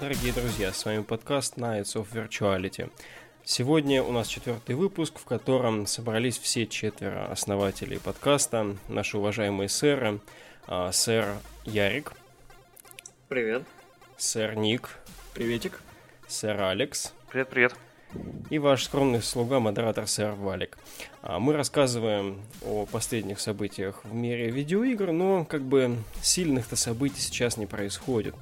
Дорогие друзья, с вами подкаст Nights of Virtuality. Сегодня у нас четвертый выпуск, в котором собрались все четверо основателей подкаста, наши уважаемые сэры, а, сэр Ярик. Привет. Сэр Ник. Приветик. Сэр Алекс. Привет-привет. И ваш скромный слуга, модератор сэр Валик. А, мы рассказываем о последних событиях в мире видеоигр, но как бы сильных-то событий сейчас не происходит.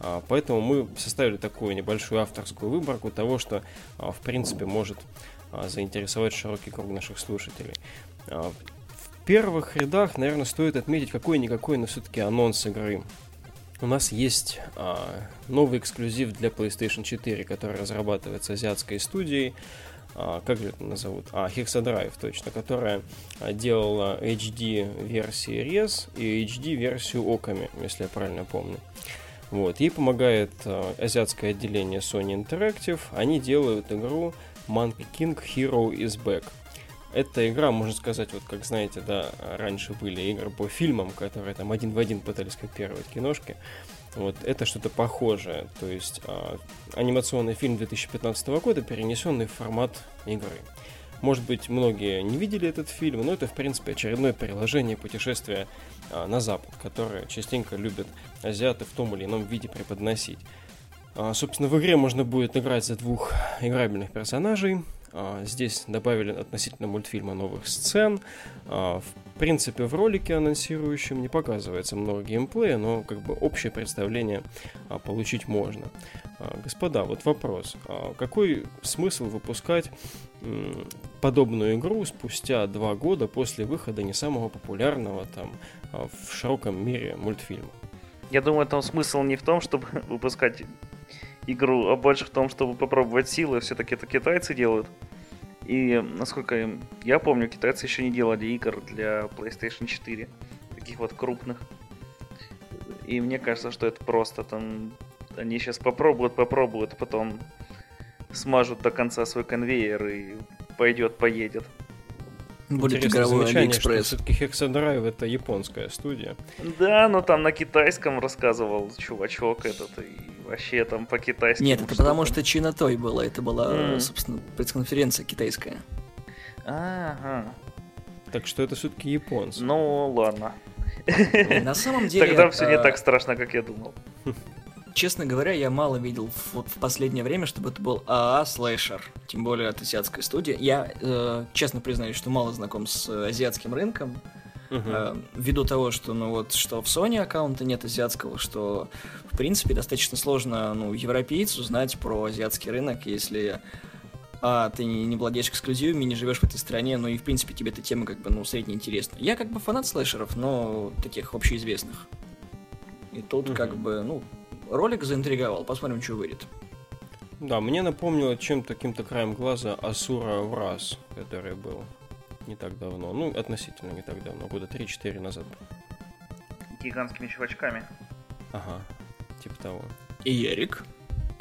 А, поэтому мы составили такую небольшую авторскую выборку того, что а, в принципе может заинтересовать широкий круг наших слушателей. В первых рядах, наверное, стоит отметить какой-никакой, но все-таки анонс игры у нас есть а, новый эксклюзив для PlayStation 4, который разрабатывается азиатской студией. А, как же это назовут? А, Hexadrive, точно, которая а, делала HD-версии Res и HD-версию Оками, если я правильно помню. Вот. Ей помогает а, азиатское отделение Sony Interactive. Они делают игру Monkey King Hero is Back. Эта игра, можно сказать, вот как знаете, да, раньше были игры по фильмам, которые там один в один пытались копировать киношки. Вот это что-то похожее. То есть а, анимационный фильм 2015 года, перенесенный в формат игры. Может быть, многие не видели этот фильм, но это, в принципе, очередное приложение путешествия а, на Запад, которое частенько любят азиаты в том или ином виде преподносить. А, собственно, в игре можно будет играть за двух играбельных персонажей. А, здесь добавили относительно мультфильма новых сцен. В принципе, в ролике анонсирующем не показывается много геймплея, но как бы общее представление а, получить можно. Господа, вот вопрос. Какой смысл выпускать подобную игру спустя два года после выхода не самого популярного там в широком мире мультфильма? Я думаю, там смысл не в том, чтобы выпускать игру, а больше в том, чтобы попробовать силы. Все-таки это китайцы делают. И, насколько я помню, китайцы еще не делали игр для PlayStation 4. Таких вот крупных. И мне кажется, что это просто там... Они сейчас попробуют, попробуют, потом смажут до конца свой конвейер и пойдет, поедет. Будет игровой Алиэкспресс. Все-таки Hexadrive это японская студия. Да, но там на китайском рассказывал чувачок этот, и вообще там по китайски. Нет, это потому что China Joy была, это была, mm. собственно, пресс-конференция китайская. Ага. Так что это все-таки японцы. Ну, ладно. На самом деле... Тогда все не а, так страшно, как я думал. Честно говоря, я мало видел вот в последнее время, чтобы это был АА слэшер, тем более от азиатской студии. Я э, честно признаюсь, что мало знаком с азиатским рынком, Uh-huh. Э, ввиду того, что, ну вот, что в Sony аккаунта нет азиатского, что, в принципе, достаточно сложно, ну, европейцу знать про азиатский рынок, если а ты не, не владеешь эксклюзивами, не живешь в этой стране, ну и, в принципе, тебе эта тема, как бы, ну, средне интересна. Я, как бы, фанат слэшеров, но таких общеизвестных. И тут, uh-huh. как бы, ну, ролик заинтриговал, посмотрим, что выйдет. Да, мне напомнило чем-то каким-то краем глаза Асура в раз, который был не так давно. Ну, относительно не так давно, года 3-4 назад. Гигантскими чувачками. Ага, типа того. И Ярик?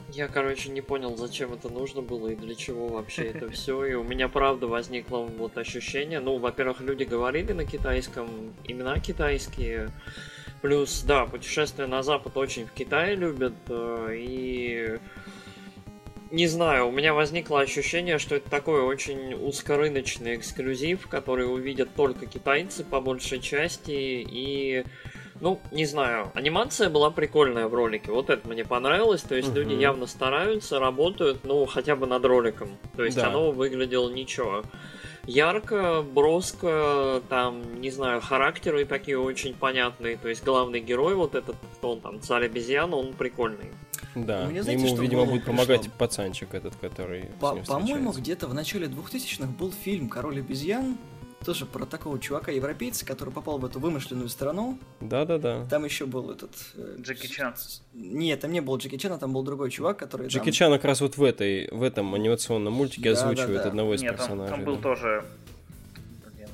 Я, короче, не понял, зачем это нужно было и для чего вообще это все. И у меня, правда, возникло вот ощущение. Ну, во-первых, люди говорили на китайском, имена китайские. Плюс, да, путешествия на Запад очень в Китае любят. Э, и не знаю, у меня возникло ощущение, что это такой очень узкорыночный эксклюзив, который увидят только китайцы по большей части. И, ну, не знаю, анимация была прикольная в ролике. Вот это мне понравилось. То есть угу. люди явно стараются, работают, ну, хотя бы над роликом. То есть да. оно выглядело ничего ярко, броско, там, не знаю, характеры такие очень понятные. То есть главный герой, вот этот, кто он там, царь обезьян, он прикольный. Да, Мне, знаете, ему, видимо, будет помогать пришло? пацанчик этот, который По- По-моему, где-то в начале 2000-х был фильм «Король обезьян», тоже про такого чувака-европейца, который попал в эту вымышленную страну. Да-да-да. Там еще был этот... Э, Джеки Чан. Нет, там не был Джеки Чан, а там был другой чувак, который Джеки там... Чан как раз вот в этой, в этом анимационном мультике да, озвучивает да, да. одного из Нет, персонажей. Там, там был да. тоже...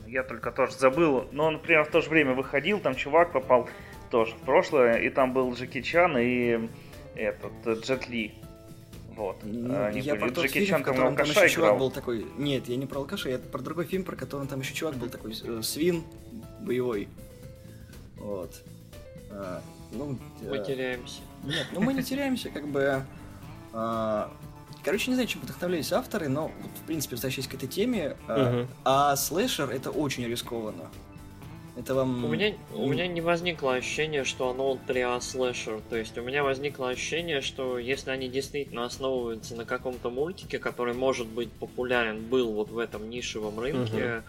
Я только тоже забыл, но он прямо в то же время выходил, там чувак попал тоже в прошлое, и там был Джеки Чан и этот Джет Ли. Вот. Ну, а, я про тот фильм, в котором там еще чувак был такой... Нет, я не про алкаша, я про другой фильм, про который там еще чувак был такой э, свин боевой. Вот. А, ну, Мы э, теряемся. Нет, ну мы не теряемся, как бы... а, Короче, не знаю, чем вдохновлялись авторы, но, вот, в принципе, возвращаясь к этой теме, а, Мгм. а слэшер это очень рискованно. Это вам... У меня, у меня не возникло ощущения, что оно 3А слэшер. То есть у меня возникло ощущение, что если они действительно основываются на каком-то мультике, который может быть популярен, был вот в этом нишевом рынке,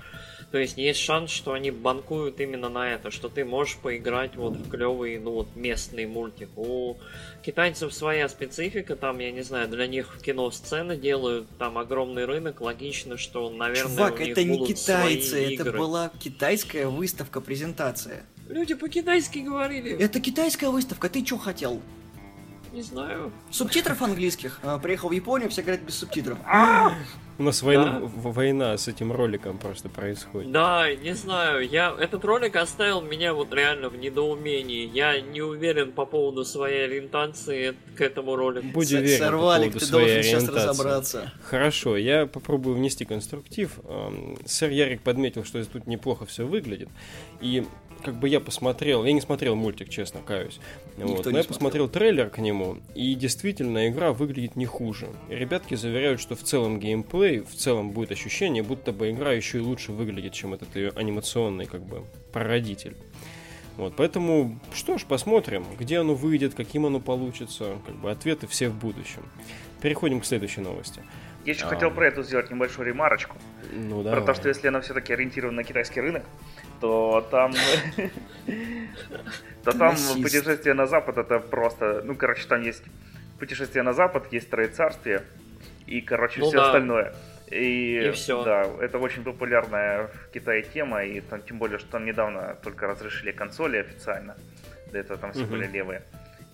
то есть есть шанс, что они банкуют именно на это, что ты можешь поиграть вот в клевый, ну вот местный мультик. У китайцев своя специфика, там, я не знаю, для них кино сцены делают, там огромный рынок, логично, что, наверное, Чувак, у них это не будут китайцы, свои это игры. была китайская выставка, презентация. Люди по-китайски говорили. Это китайская выставка, ты чё хотел? Не знаю. Субтитров английских. А, Приехал в Японию, все говорят без субтитров. У нас война, Да. война с этим роликом просто происходит. Да, не знаю. Я этот ролик оставил меня вот реально в недоумении. Я не уверен по поводу своей ориентации к этому ролику. Будь уверен по Сорвалик, поводу ты своей должен сейчас ориентации. разобраться. Хорошо, я попробую внести конструктив. Эм, Сэр Ярик подметил, что тут неплохо все выглядит. И как бы я посмотрел, я не смотрел мультик, честно, каюсь. Никто Вот, не но я смотрел. посмотрел трейлер к нему, и действительно игра выглядит не хуже. И ребятки заверяют, что в целом геймплей, в целом будет ощущение, будто бы игра еще и лучше выглядит, чем этот ее анимационный как бы прародитель. Вот, поэтому, что ж, посмотрим, где оно выйдет, каким оно получится. Как бы ответы все в будущем. Переходим к следующей новости. Я еще А. хотел про это сделать небольшую ремарочку. Ну да. Про то, что если она все-таки ориентирована на китайский рынок, то там... То там путешествие на запад это просто... Ну, короче, там есть путешествие на запад, есть троецарствие и, короче, Ну все да. остальное. И, И всё. да, это очень популярная в Китае тема, и там, тем более, что там недавно только разрешили консоли официально. До этого там все Мгм. были левые.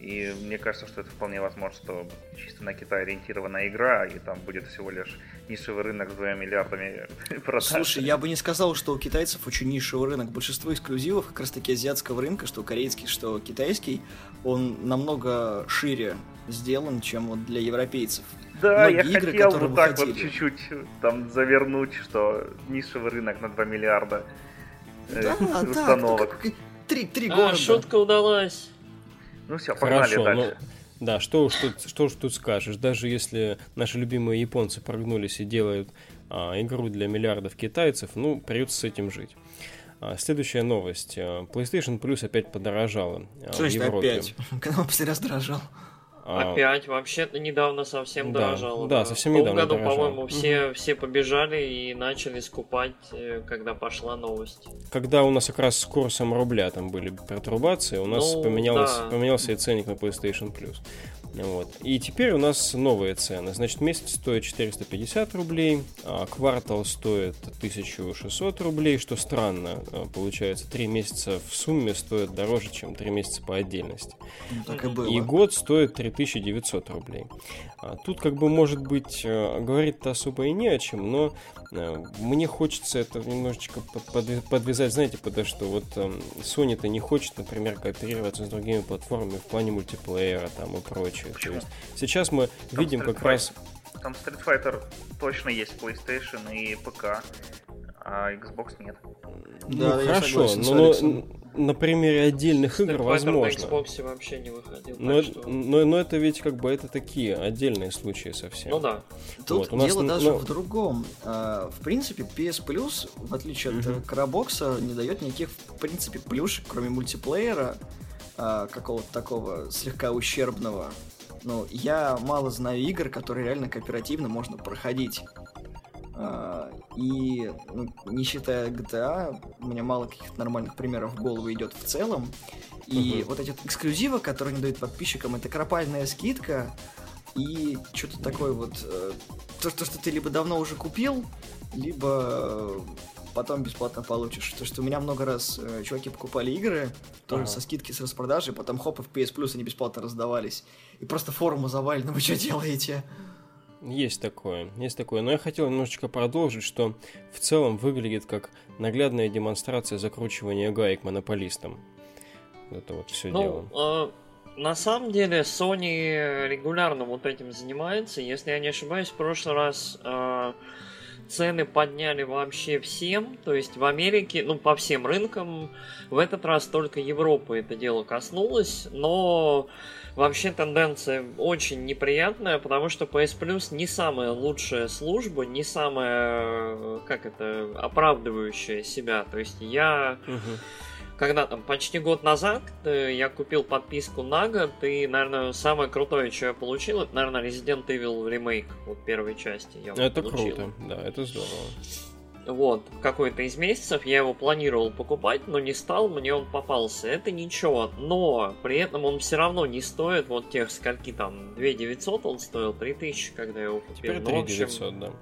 И мне кажется, что это вполне возможно, что чисто на Китай ориентированная игра, и там будет всего лишь нишевый рынок с двумя миллиардами продаж. Слушай, я бы не сказал, что у китайцев очень нишевый рынок. Большинство эксклюзивов как раз таки азиатского рынка, что корейский, что китайский, он намного шире сделан, чем вот для европейцев. Да, я многие игры, хотел которые вот так вот выходили. чуть-чуть там завернуть, что нишевый рынок на 2 миллиарда э, Да, так, установок. три, три А, города. шутка удалась. Ну все, погнали Хорошо, дальше. ну, да, что уж, тут, что уж тут скажешь. Даже если наши любимые японцы прогнулись и делают а, игру для миллиардов китайцев, ну, придется с этим жить. А, следующая новость. А, PlayStation Plus опять подорожала а, Что в значит Европе. опять? Когда он последний раз дорожал? А, Опять, вообще-то недавно совсем Да, дорожало. да, совсем В том недавно году, дорожало. по-моему, все, все побежали и начали скупать, э, когда пошла новость. Когда у нас как раз с курсом рубля там были пертурбации, у нас Ну, поменялось, да. поменялся и ценник на PlayStation Plus. Вот. И теперь у нас новые цены. Значит, месяц стоит 450 рублей, а квартал стоит 1600 рублей, что странно. А, Получается, 3 месяца в сумме стоят дороже, чем 3 месяца по отдельности. Ну, так и было. И год стоит 3900 рублей. А Тут как бы может быть э, говорить-то особо и не о чем, но э, мне хочется это немножечко подвязать, знаете, потому что вот Sony-то не хочет, например, кооперироваться с другими платформами в плане мультиплеера там и прочее. То Почему? есть сейчас мы Там видим Street как раз... Там Street Fighter точно есть PlayStation и ПК, а Xbox нет. Да, ну хорошо, но, но на примере отдельных игр Street Fighter возможно. на Xbox вообще не выходил. Но, что- но, но это ведь как бы это такие отдельные случаи совсем. Ну да. Тут Вот, у нас, дело ну, даже ну- в другом. А, В принципе, PS Plus, в отличие от Мгм. Карабокса, не дает никаких, в принципе, плюшек, кроме мультиплеера, а, какого-то такого слегка ущербного. Ну, я мало знаю игр, которые реально кооперативно можно проходить. А, И, ну, не считая GTA, у меня мало каких-то нормальных примеров в голову идет в целом. И Мгм. вот эти вот эксклюзивы, которые они дают подписчикам, это кропальная скидка, и что-то такое вот... э, То, то, что ты либо давно уже купил, либо потом бесплатно получишь. То, что у меня много раз э, чуваки покупали игры, тоже Ага. со скидки, с распродажи, потом хоп, и в PS Plus они бесплатно раздавались. И просто форумы завалены, вы что делаете? Есть такое, есть такое. Но я хотел немножечко продолжить, что в целом выглядит как наглядная демонстрация закручивания гаек монополистам. Это вот все дело. Ну, э, на самом деле, Sony регулярно вот этим занимается. Если я не ошибаюсь, в прошлый раз э, цены подняли вообще всем, то есть в Америке, ну, по всем рынкам, в этот раз только Европы это дело коснулось, но вообще тенденция очень неприятная, потому что PS Plus не самая лучшая служба, не самая, как это, оправдывающая себя, то есть я... Когда там почти год назад э, я купил подписку на год, и, наверное, самое крутое, что я получил, это, наверное, Resident Evil ремейк вот первой части. Я Это получил. круто, да, это здорово. Вот, какой-то из месяцев я его планировал покупать, но не стал, мне он попался. Это ничего, но при этом он все равно не стоит вот тех скольки там, 2 900 он стоил, 3000, когда я его купил. Теперь Ну, в 3 общем, 900, да.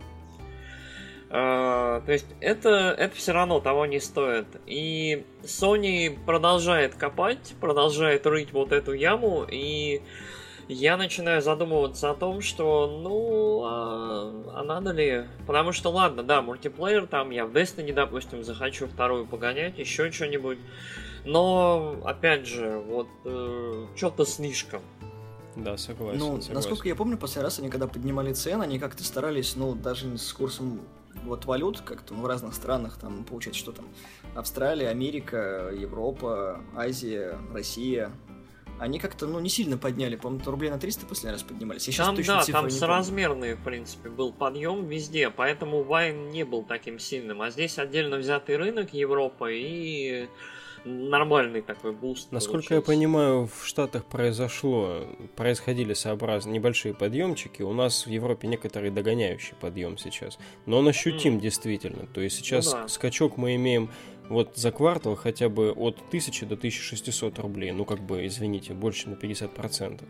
а, то есть это, это все равно того не стоит. И Sony продолжает копать, продолжает рыть вот эту яму, и я начинаю задумываться о том, что, ну, а, а надо ли? Потому что, ладно, да, мультиплеер, там я в Destiny, допустим, захочу вторую погонять, еще что-нибудь. Но, опять же, вот, что-то слишком. Да, согласен. Ну, согласен. насколько я помню, последний раз они когда поднимали цены, они как-то старались, ну, даже с курсом вот валют, как-то ну, в разных странах, там, получается, что там, Австралия, Америка, Европа, Азия, Россия, они как-то, ну, не сильно подняли, по-моему, рублей на 300 последний раз поднимались. Я Там, точно да, там соразмерный, в принципе, был подъем везде, поэтому whine не был таким сильным. А здесь отдельно взятый рынок Европа и нормальный такой boost. Насколько я получился. понимаю, в Штатах произошло, происходили сообразно небольшие подъемчики. У нас в Европе некоторый догоняющий подъем сейчас. Но он ощутим М. действительно. То есть сейчас да. скачок мы имеем вот за квартал хотя бы от 1000 до 1600 рублей. Ну, как бы, извините, больше на 50%.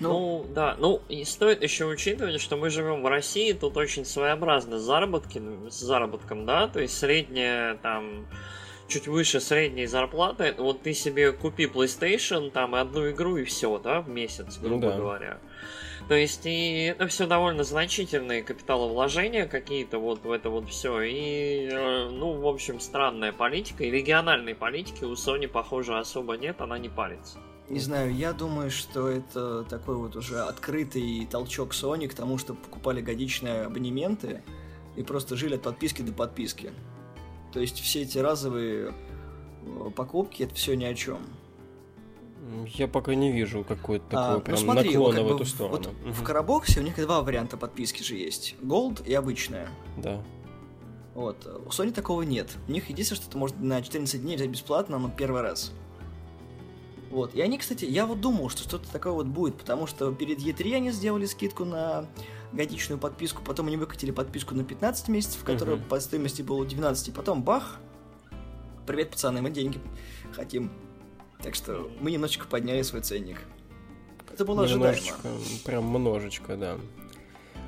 Ну, Ну, да, ну и стоит еще учитывать, что мы живем в России, тут очень своеобразно заработки, с заработком, да, то есть средняя там чуть выше средней зарплаты, вот ты себе купи PlayStation, там и одну игру и все, да, в месяц, Ну грубо да. говоря. То есть и это все довольно значительные капиталовложения какие-то вот в это вот все. И, э, ну, в общем, странная политика. И региональной политики у Sony, похоже, особо нет, она не парится. не знаю, я думаю, что это такой вот уже открытый толчок Sony к тому, что покупали годичные абонементы и просто жили от подписки до подписки. То есть все эти разовые э, покупки, это все ни о чем. Я пока не вижу какой-то такой А, ну прям смотри, вот наклона как в эту в- сторону. вот в Мгм. Карабоксе у них два варианта подписки же есть. Gold и обычная. Да. Вот. У Sony такого нет. У них единственное, что ты можешь на 14 дней взять бесплатно, но первый раз. Вот. И они, кстати, я вот думал, что что-то такое вот будет, потому что перед E3 они сделали скидку на годичную подписку, потом они выкатили подписку на 15 месяцев, которая Мгм. по стоимости была 12, и потом бах! Привет, пацаны, мы деньги хотим. Так что мы немножечко подняли свой ценник. Это было ожидаемо. Немножечко, прям немножечко, да.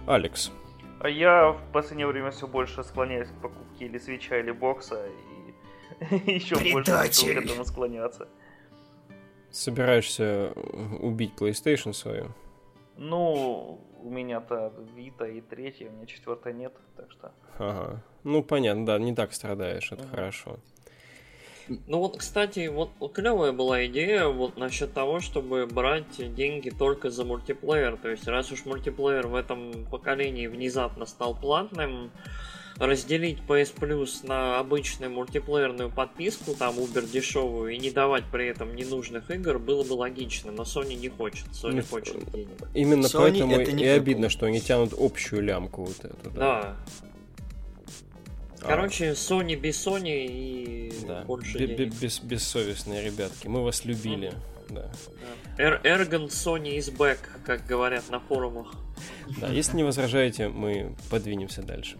Алекс, А я в последнее время все больше склоняюсь к покупке или свеча, или бокса, и еще больше к этому склоняться. Собираешься убить PlayStation свою? Ну, у меня-то Вита и третья, у меня четвертая нет, так что... Ага. Ну, понятно, да, не так страдаешь, это Ага. хорошо. Ну вот, кстати, вот клевая была идея вот насчет того, чтобы брать деньги только за мультиплеер. То есть, раз уж мультиплеер в этом поколении внезапно стал платным, разделить PS Plus на обычную мультиплеерную подписку, там Uber дешевую, и не давать при этом ненужных игр, было бы логично. Но Sony не хочет. Sony Ну, хочет денег. Именно Sony поэтому это не и Apple. обидно, что они тянут общую лямку вот эту. Да. Да. А, Короче, Sony без Sony и да. больше денег. бес- бессовестные ребятки. Мы вас любили. Да. Да. Эр- Эргон Sony is back, как говорят на форумах. Да, если не возражаете, мы подвинемся дальше.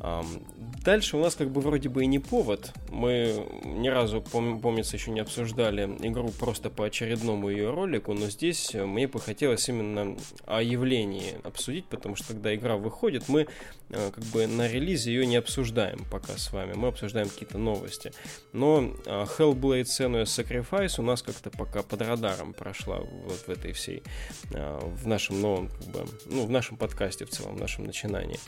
Дальше у нас как бы вроде бы и не повод. Мы ни разу, пом- помнится, еще не обсуждали игру просто по очередному ее ролику, но здесь э, мне бы хотелось именно о явлении обсудить, потому что когда игра выходит, мы э, как бы на релизе ее не обсуждаем пока с вами, мы обсуждаем какие-то новости. Но э, Hellblade Senua's Sacrifice у нас как-то пока под радаром прошла вот в этой всей, в нашем новом, как бы, ну, в нашем подкасте в целом, в нашем начинании.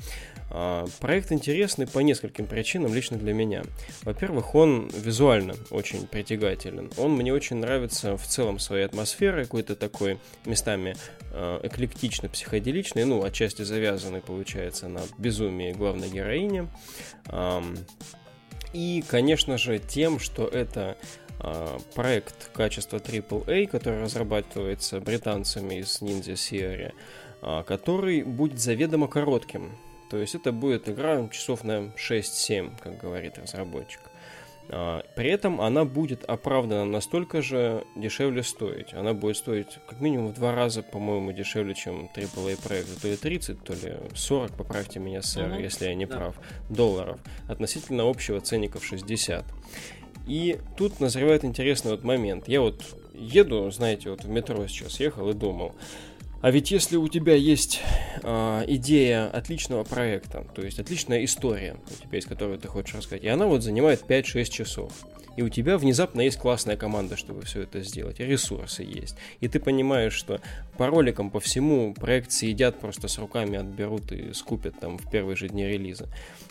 А, Проект интересный по нескольким причинам лично для меня. Во-первых, он визуально очень притягателен. Он мне очень нравится в целом своей атмосферой, какой-то такой местами э, эклектично-психоделичный, ну, отчасти завязанный, получается, на безумии главной героини. И, конечно же, тем, что это а, проект качества AAA, который разрабатывается британцами из Ninja Theory, а, который будет заведомо коротким. То есть это будет игра часов на 6-7, как говорит разработчик. А, при этом она будет оправдана настолько же дешевле стоить. Она будет стоить как минимум в два раза, по-моему, дешевле, чем AAA проект. То ли 30, то ли 40, поправьте меня, сэр, mm-hmm. если я не да. прав, долларов. Относительно общего ценника в 60. И тут назревает интересный вот момент. Я вот еду, знаете, вот в метро сейчас ехал и думал, а ведь если у тебя есть э, идея отличного проекта, то есть отличная история у тебя, из которой ты хочешь рассказать, и она вот занимает 5-6 часов, и у тебя внезапно есть классная команда, чтобы все это сделать, ресурсы есть. И ты понимаешь, что по роликам, по всему проект съедят просто с руками отберут и скупят там в первые же дни релиза.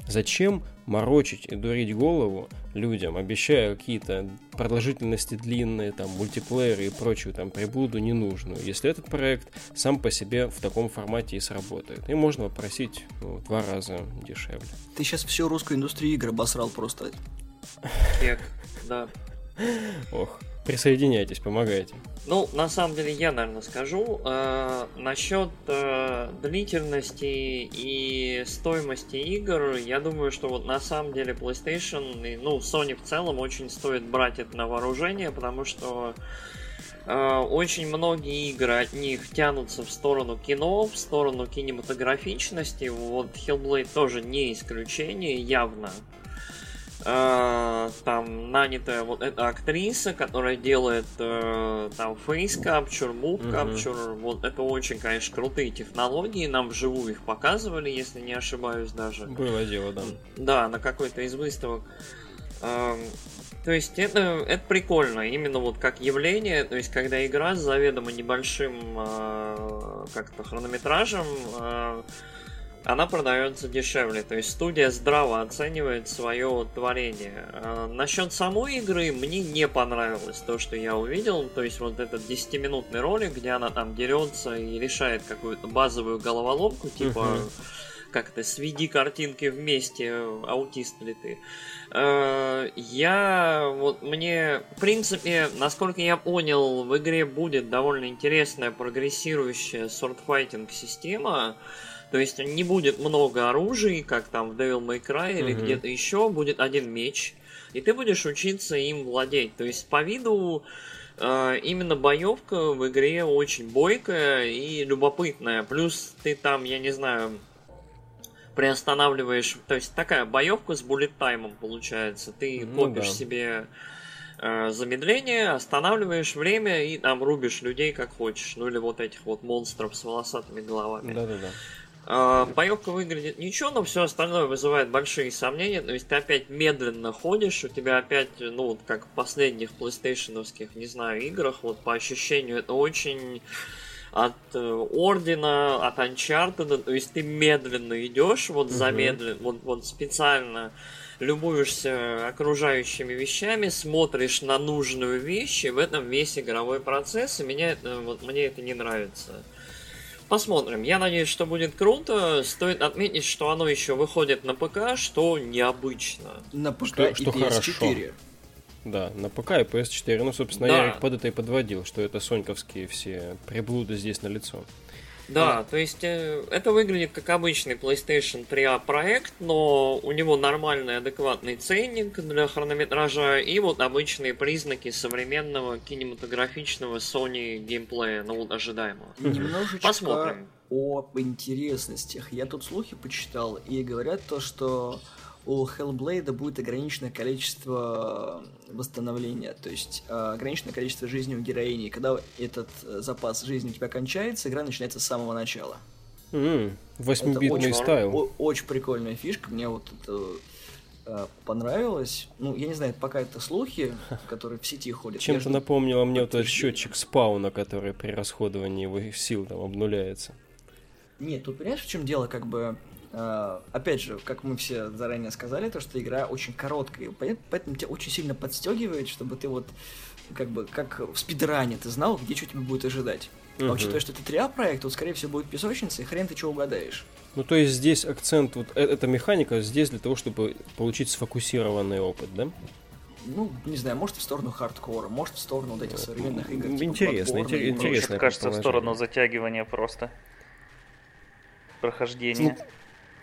Зачем морочить и дурить голову людям, обещая какие-то продолжительности длинные, там, мультиплееры и прочую там приблуду ненужную, если этот проект сам по себе в таком формате и сработает. И можно попросить ну, в два раза дешевле. Ты сейчас всю русскую индустрию игр обосрал просто. Кек да. Ох, присоединяйтесь, помогайте. Ну, на самом деле, я, наверное, скажу. Э, насчет э, длительности и стоимости игр, я думаю, что вот на самом деле PlayStation и, ну, Sony в целом очень стоит брать это на вооружение, потому что э, очень многие игры от них тянутся в сторону кино, в сторону кинематографичности. Вот Hellblade тоже не исключение, явно. Э, там нанятая вот эта актриса, которая делает э, там face capture, move capture. Mm-hmm. Вот это очень, конечно, крутые технологии. Нам вживую их показывали, если не ошибаюсь даже. Было дело, да. Да, на какой-то из выставок. Э, то есть это, это прикольно, именно вот как явление, то есть когда игра с заведомо небольшим э, как-то хронометражем э, она продается дешевле. То есть студия здраво оценивает свое творение. А насчет самой игры мне не понравилось то, что я увидел. То есть вот этот 10-минутный ролик, где она там дерется и решает какую-то базовую головоломку, типа uh-huh. как то сведи картинки вместе, аутист ли ты. А, я вот мне, в принципе, насколько я понял, в игре будет довольно интересная прогрессирующая сортфайтинг система. То есть не будет много оружий, как там в Devil May Cry или mm-hmm. где-то еще, будет один меч, и ты будешь учиться им владеть. То есть по виду э, именно боевка в игре очень бойкая и любопытная. Плюс ты там, я не знаю, приостанавливаешь, то есть такая боевка с буллет таймом получается. Ты ну, копишь да. себе э, замедление, останавливаешь время и там рубишь людей как хочешь. Ну или вот этих вот монстров с волосатыми головами. Да-да-да. А, боевка выглядит ничего, но все остальное вызывает большие сомнения. То есть ты опять медленно ходишь, у тебя опять, ну, вот как в последних PlayStation, не знаю, играх, вот по ощущению, это очень от э, Ордена, от Uncharted, то есть ты медленно идешь, вот замедленно, вот, вот специально любуешься окружающими вещами, смотришь на нужную вещь, и в этом весь игровой процесс, и меня это, вот, мне это не нравится. Посмотрим. Я надеюсь, что будет круто. Стоит отметить, что оно еще выходит на ПК, что необычно. На ПК что, и что PS4. Хорошо. Да, на ПК и PS4. Ну, собственно, да. я под это и подводил, что это соньковские все приблуды здесь на лицо. Да, то есть э, это выглядит как обычный PlayStation 3A проект, но у него нормальный адекватный ценник для хронометража и вот обычные признаки современного кинематографичного Sony геймплея, ну вот ожидаемого. Немножечко Посмотрим. об интересностях. Я тут слухи почитал, и говорят то, что у Hellblade будет ограниченное количество восстановления, то есть э, ограниченное количество жизни у героини. И когда этот э, запас жизни у тебя кончается, игра начинается с самого начала. Mm, восьмибитный стайл. О- очень прикольная фишка, мне вот это э, понравилось. Ну, я не знаю, пока это слухи, которые в сети ходят. Чем-то напомнило мне вот этот счетчик спауна, который при расходовании его сил там обнуляется. Нет, тут понимаешь, в чем дело, как бы опять же, как мы все заранее сказали, то, что игра очень короткая, поэтому тебя очень сильно подстегивает, чтобы ты вот как бы как в спидране ты знал, где что тебя будет ожидать. А учитывая, что это триа-проект, то, скорее всего, будет песочница, и хрен ты что угадаешь. Ну, то есть здесь акцент, вот э, эта механика здесь для того, чтобы получить сфокусированный опыт, да? ну, не знаю, может в сторону хардкора, может в сторону вот этих современных игр. Типа интересно, интер- интересно. Мне кажется, в сторону затягивания просто. Прохождения. Ну,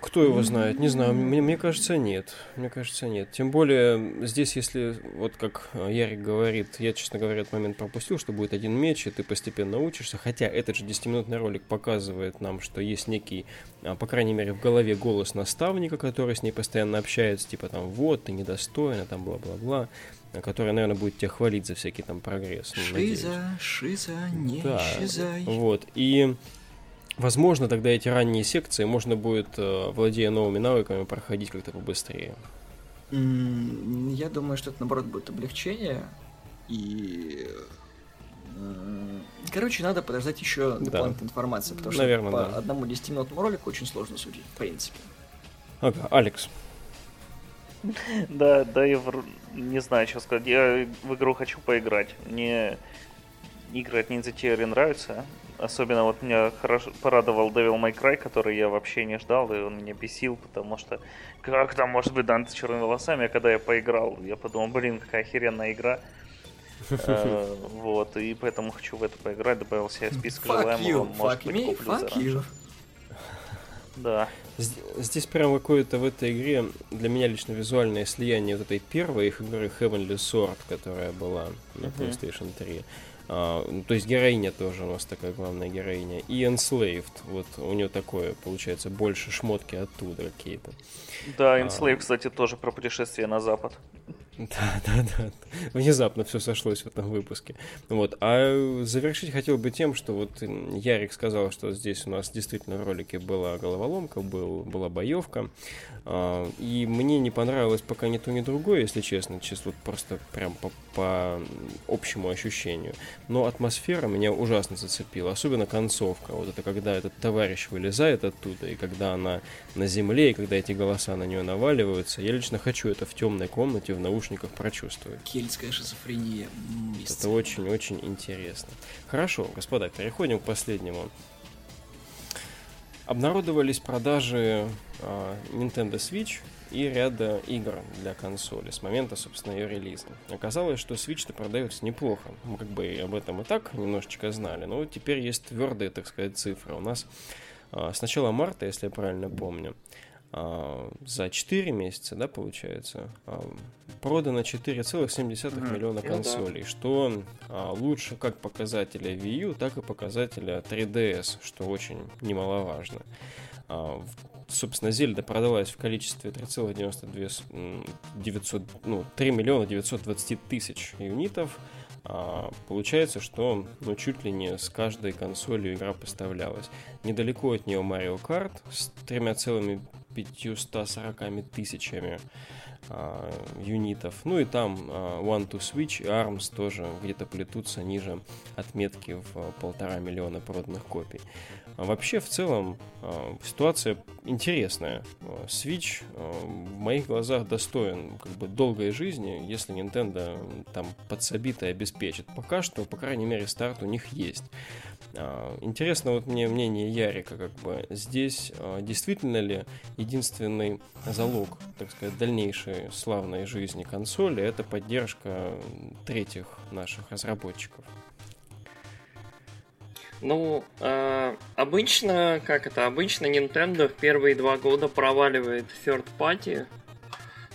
кто его знает? Не знаю. Мне, мне кажется, нет. Мне кажется, нет. Тем более, здесь, если, вот как Ярик говорит, я, честно говоря, этот момент пропустил, что будет один меч, и ты постепенно учишься. Хотя этот же 10-минутный ролик показывает нам, что есть некий, а, по крайней мере, в голове голос наставника, который с ней постоянно общается, типа там, вот, ты недостойна, там, бла-бла-бла который, наверное, будет тебя хвалить за всякий там прогресс. Шиза, надеюсь. шиза, не да, исчезай. Вот, и Возможно, тогда эти ранние секции можно будет, э, владея новыми навыками, проходить как-то побыстрее. Я думаю, что это, наоборот, будет облегчение. И... Короче, надо подождать еще дополнительной да. информации, потому что Наверное, по да. одному 10-минутному ролику очень сложно судить, в принципе. Ага, Алекс. Да, да, я не знаю, что сказать. Я в игру хочу поиграть. Мне игры от Ninja Theory нравятся. Особенно вот меня хорошо порадовал Devil May Cry, который я вообще не ждал, и он меня бесил, потому что как там может быть Данте с черными волосами, а когда я поиграл, я подумал, блин, какая охеренная игра. Э, вот, и поэтому хочу в это поиграть, добавил себе список желаемого, может быть, куплю Да. Здесь прям какое-то в этой игре для меня лично визуальное слияние вот этой первой их игры Heavenly Sword, которая была на PlayStation 3. А, ну, то есть героиня тоже у нас такая главная героиня. И Enslaved, вот у нее такое, получается, больше шмотки оттуда какие-то. Да, Enslaved, а... кстати, тоже про путешествие на запад. Да, да, да. Внезапно все сошлось в этом выпуске. Вот. А завершить хотел бы тем, что вот Ярик сказал, что здесь у нас действительно в ролике была головоломка, был, была боевка. А, и мне не понравилось пока ни то, ни другое, если честно, чисто вот просто прям по, по общему ощущению. Но атмосфера меня ужасно зацепила, особенно концовка. Вот это когда этот товарищ вылезает оттуда, и когда она на земле, и когда эти голоса на нее наваливаются. Я лично хочу это в темной комнате, в наушниках прочувствовать. Кельтская шизофрения. Это очень-очень интересно. Хорошо, господа, переходим к последнему обнародовались продажи э, Nintendo Switch и ряда игр для консоли с момента, собственно, ее релиза. Оказалось, что Switch-то продается неплохо. Мы как бы об этом и так немножечко знали, но вот теперь есть твердые, так сказать, цифры. У нас э, с начала марта, если я правильно помню, за 4 месяца, да, получается, а, продано 4,7 mm-hmm. миллиона консолей, ну, да. что а, лучше как показателя Wii U, так и показателя 3DS, что очень немаловажно. Собственно, Зельда продалась в количестве 3,92 900, ну, 3 миллиона 920 тысяч юнитов, а, получается, что ну, чуть ли не с каждой консолью игра поставлялась. Недалеко от нее Mario Kart с 3,540 тысячами а, юнитов. Ну и там а, One to Switch и ARMS тоже где-то плетутся ниже отметки в а, полтора миллиона проданных копий. А вообще, в целом, а, ситуация интересная. А, Switch а, в моих глазах достоин как бы долгой жизни, если Nintendo там подсобит и обеспечит. Пока что, по крайней мере, старт у них есть. А, интересно вот мне мнение Ярика, как бы здесь а, действительно ли единственный залог, так сказать, дальнейшей славной жизни консоли это поддержка третьих наших разработчиков? Ну, э, обычно, как это, обычно Nintendo в первые два года проваливает third party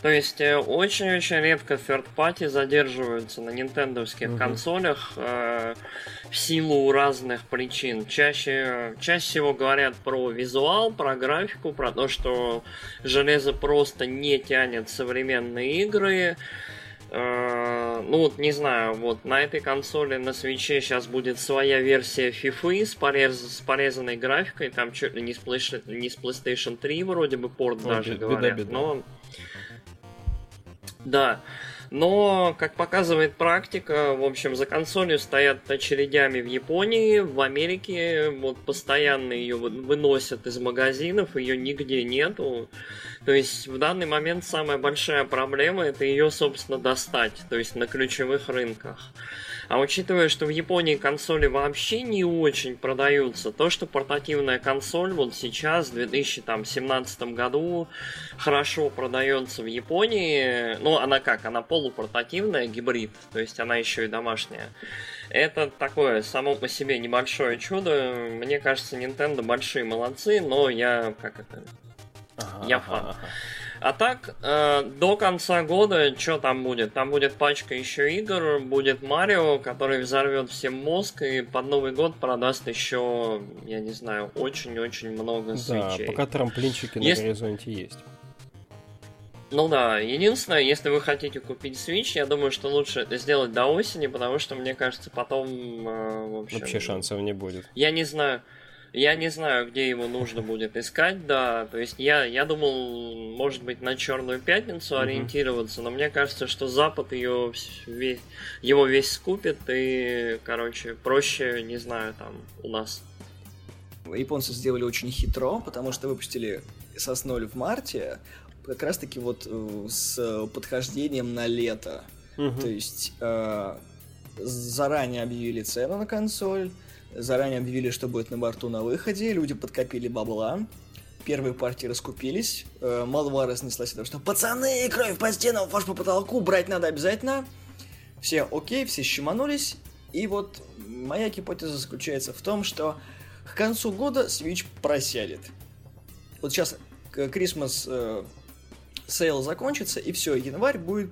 то есть э, очень-очень редко third party задерживаются на нинтендовских mm-hmm. консолях э, в силу разных причин. Чаще, чаще всего говорят про визуал, про графику, про то, что железо просто не тянет современные игры. Uh, ну вот не знаю, вот на этой консоли на свече сейчас будет своя версия FIFA с, порез, с порезанной графикой, там чуть ли не с, PlayStation, не с PlayStation 3 вроде бы порт О, даже беда, говорят, беда. но Да. Но, как показывает практика, в общем, за консолью стоят очередями в Японии, в Америке вот постоянно ее выносят из магазинов, ее нигде нету. То есть в данный момент самая большая проблема это ее, собственно, достать, то есть на ключевых рынках. А учитывая, что в Японии консоли вообще не очень продаются, то, что портативная консоль вот сейчас, в 2017 году, хорошо продается в Японии, ну, она как, она полупортативная, гибрид, то есть она еще и домашняя. Это такое само по себе небольшое чудо. Мне кажется, Nintendo большие молодцы, но я как это... Ага, я фан. Ага. А так, э, до конца года, что там будет? Там будет пачка еще игр, будет Марио, который взорвет всем мозг и под Новый год продаст еще, я не знаю, очень-очень много свечей. Да, пока трамплинчики Если... на горизонте есть. Ну да, единственное, если вы хотите купить Switch, я думаю, что лучше это сделать до осени, потому что, мне кажется, потом... Э, в общем, Вообще шансов не будет. Я не знаю. Я не знаю, где его нужно будет искать, да. То есть я, я думал, может быть, на Черную пятницу ориентироваться, но мне кажется, что Запад ее весь, его весь скупит, и, короче, проще, не знаю, там, у нас. Японцы сделали очень хитро, потому что выпустили Сос в марте, как раз-таки вот э, с подхождением на лето. Mm-hmm. То есть э, заранее объявили цену на консоль, Заранее объявили, что будет на борту на выходе, люди подкопили бабла, первые партии раскупились, э, молва разнеслась того, что «Пацаны, кровь по стенам, ваш по потолку, брать надо обязательно!» Все окей, все щеманулись, и вот моя гипотеза заключается в том, что к концу года Switch просядет. Вот сейчас Christmas э, sale закончится, и все, январь будет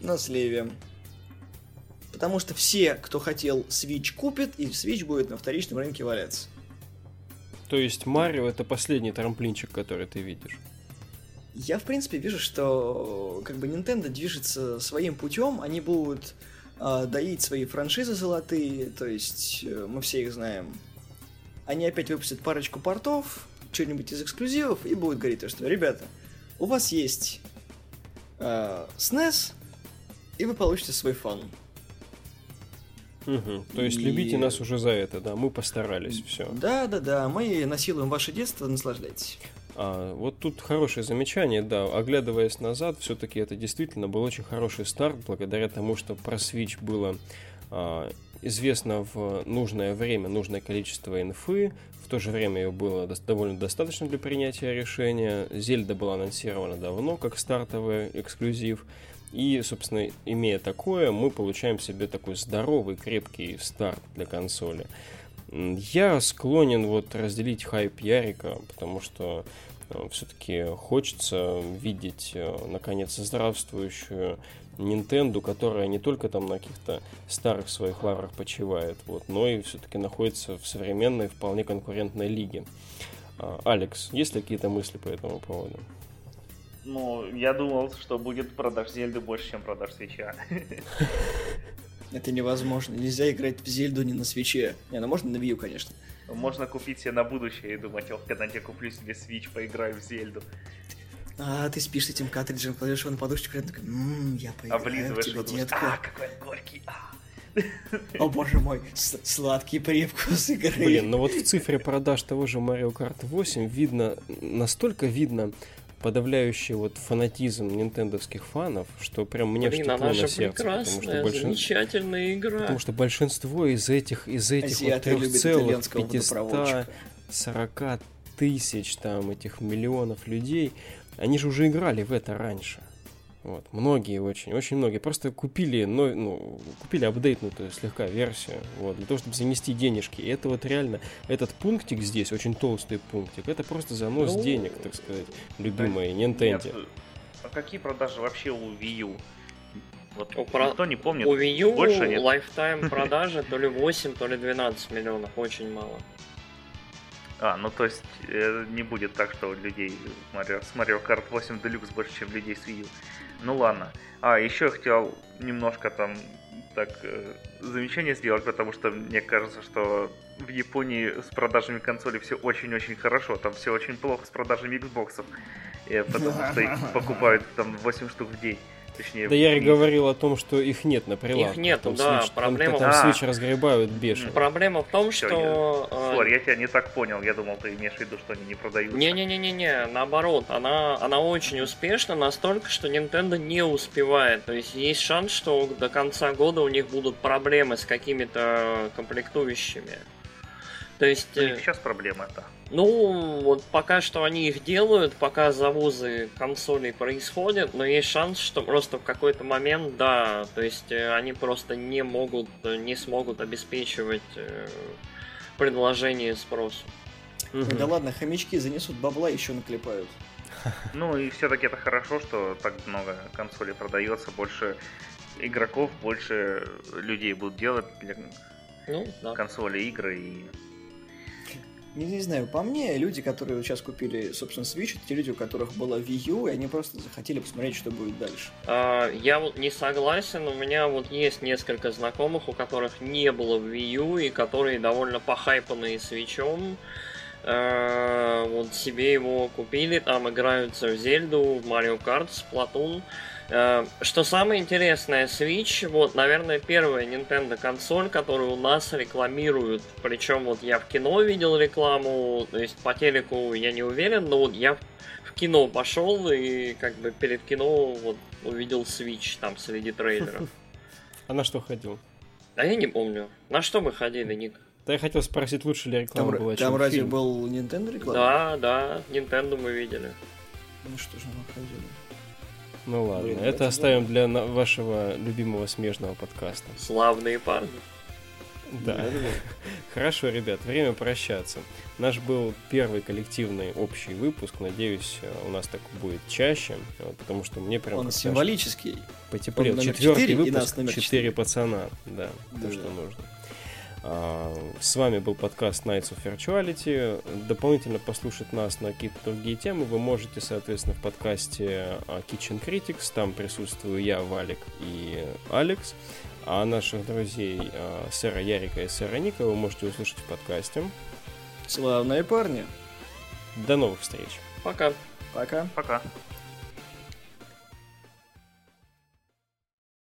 на сливе. Потому что все, кто хотел Switch, купит, и Switch будет на вторичном рынке валяться. То есть Марио это последний трамплинчик, который ты видишь? Я, в принципе, вижу, что как бы Nintendo движется своим путем, они будут э, доить свои франшизы золотые, то есть э, мы все их знаем. Они опять выпустят парочку портов, что-нибудь из эксклюзивов, и будут говорить, что, ребята, у вас есть э, SNES, и вы получите свой фан. Угу. То есть и... любите нас уже за это, да, мы постарались, все. Да, да, да, мы насилуем ваше детство, наслаждайтесь. А, вот тут хорошее замечание, да, оглядываясь назад, все-таки это действительно был очень хороший старт, благодаря тому, что про Switch было а, известно в нужное время, нужное количество инфы, в то же время ее было довольно достаточно для принятия решения. Зельда была анонсирована давно как стартовый эксклюзив. И, собственно, имея такое, мы получаем себе такой здоровый, крепкий старт для консоли. Я склонен вот разделить хайп Ярика, потому что э, все-таки хочется видеть, э, наконец, здравствующую Nintendo, которая не только там на каких-то старых своих лаврах почивает, вот, но и все-таки находится в современной, вполне конкурентной лиге. А, Алекс, есть ли какие-то мысли по этому поводу? Ну, я думал, что будет продаж Зельды больше, чем продаж свеча. Это невозможно. Нельзя играть в Зельду не на свече. Не, ну можно на Wii, конечно. Можно купить себе на будущее и думать, ох, когда я куплю себе Switch, поиграю в Зельду. А, ты спишь с этим картриджем, кладешь его на подушечку, и такой, ммм, я поиграю Облизываешь в тебя, детка. А, какой он горький, а. О боже мой, сладкий привкус игры. Блин, ну вот в цифре продаж того же Mario Kart 8 видно, настолько видно подавляющий вот фанатизм нинтендовских фанов, что прям мне Блин, штекло на сердце. Потому что большин... замечательная игра. Потому что большинство из этих, из этих Азиаты вот 3,540 тысяч там этих миллионов людей, они же уже играли в это раньше. Вот. Многие очень, очень многие просто купили, ну, ну, купили апдейтнутую слегка версию, вот, для того, чтобы занести денежки. И это вот реально, этот пунктик здесь, очень толстый пунктик, это просто занос ну, денег, так сказать, любимой Nintendo. Нет, а какие продажи вообще у Wii U? Вот у про... никто не помнит. У Wii U больше нет. lifetime продажи то ли 8, то ли 12 миллионов, очень мало. А, ну то есть э, не будет так, что людей Mario, с Mario Kart 8 Deluxe больше, чем людей с Wii U. Ну ладно. А, еще хотел немножко там так э, замечание сделать, потому что мне кажется, что в Японии с продажами консолей все очень-очень хорошо. Там все очень плохо с продажами Xbox. Э, потому что их покупают там 8 штук в день. Точнее, Да Ярик вниз. говорил о том, что их нет на прилавке. Их нету, Там да, Switch- там- проблема- Там, А. Switch разгребают бешено. Проблема в том, Всё, что... э, Сори, я тебя не так понял. Я думал, ты имеешь в виду, что они не продаются. Не-не-не-не-не, наоборот, она, она очень успешна настолько, что Nintendo не успевает. То есть есть шанс, что до конца года у них будут проблемы с какими-то комплектующими. То есть, У э, них сейчас проблема это. Ну, вот пока что они их делают, пока завозы консолей происходят, но есть шанс, что просто в какой-то момент, да, то есть э, они просто не могут, не смогут обеспечивать э, предложение и спрос. Мгм. Да ладно, хомячки занесут бабла, еще наклепают. Ну и все-таки это хорошо, что так много консолей продается, больше игроков, больше людей будут делать для Ну, да. консоли игры и Не, не знаю, по мне, люди, которые сейчас купили, собственно, Switch, те люди, у которых была Wii U, и они просто захотели посмотреть, что будет дальше. А, Я вот не согласен, у меня вот есть несколько знакомых, у которых не было Wii U, и которые довольно похайпанные свечом. А, Вот себе его купили, там играются в Зельду, в Марио Карт, Splatoon. А, Что самое интересное, Switch, вот, наверное, первая Nintendo консоль, которую у нас рекламируют. Причем вот я в кино видел рекламу, то есть по телеку я не уверен, но вот я в кино пошел и как бы перед кино вот увидел Switch там среди трейлеров. А на что ходил? А я не помню. На что мы ходили, Ник? Да я хотел спросить, лучше ли Там, реклама была, там чем разве фильм? был Nintendo реклама? Да, да, Nintendo мы видели. Ну что же мы ходили? Ну ладно, Блин, это это оставим для на- вашего любимого смежного подкаста. Славные парни. Да. Хорошо, ребят, время прощаться. Наш был первый коллективный общий выпуск. Надеюсь, э, у нас так будет чаще, э, потому что мне прям Он символический. потеплел. Четвертый выпуск, четыре пацана. Да, то, Да. что нужно. А, С вами был подкаст Nights of Virtuality. Дополнительно послушать нас на какие-то другие темы вы можете, соответственно, в подкасте а, Kitchen Critics. Там присутствую я, Валик и Алекс. А наших друзей а, сэра Ярика и сэра Ника вы можете услышать в подкасте. Славные парни. До новых встреч! Пока. Пока. пока.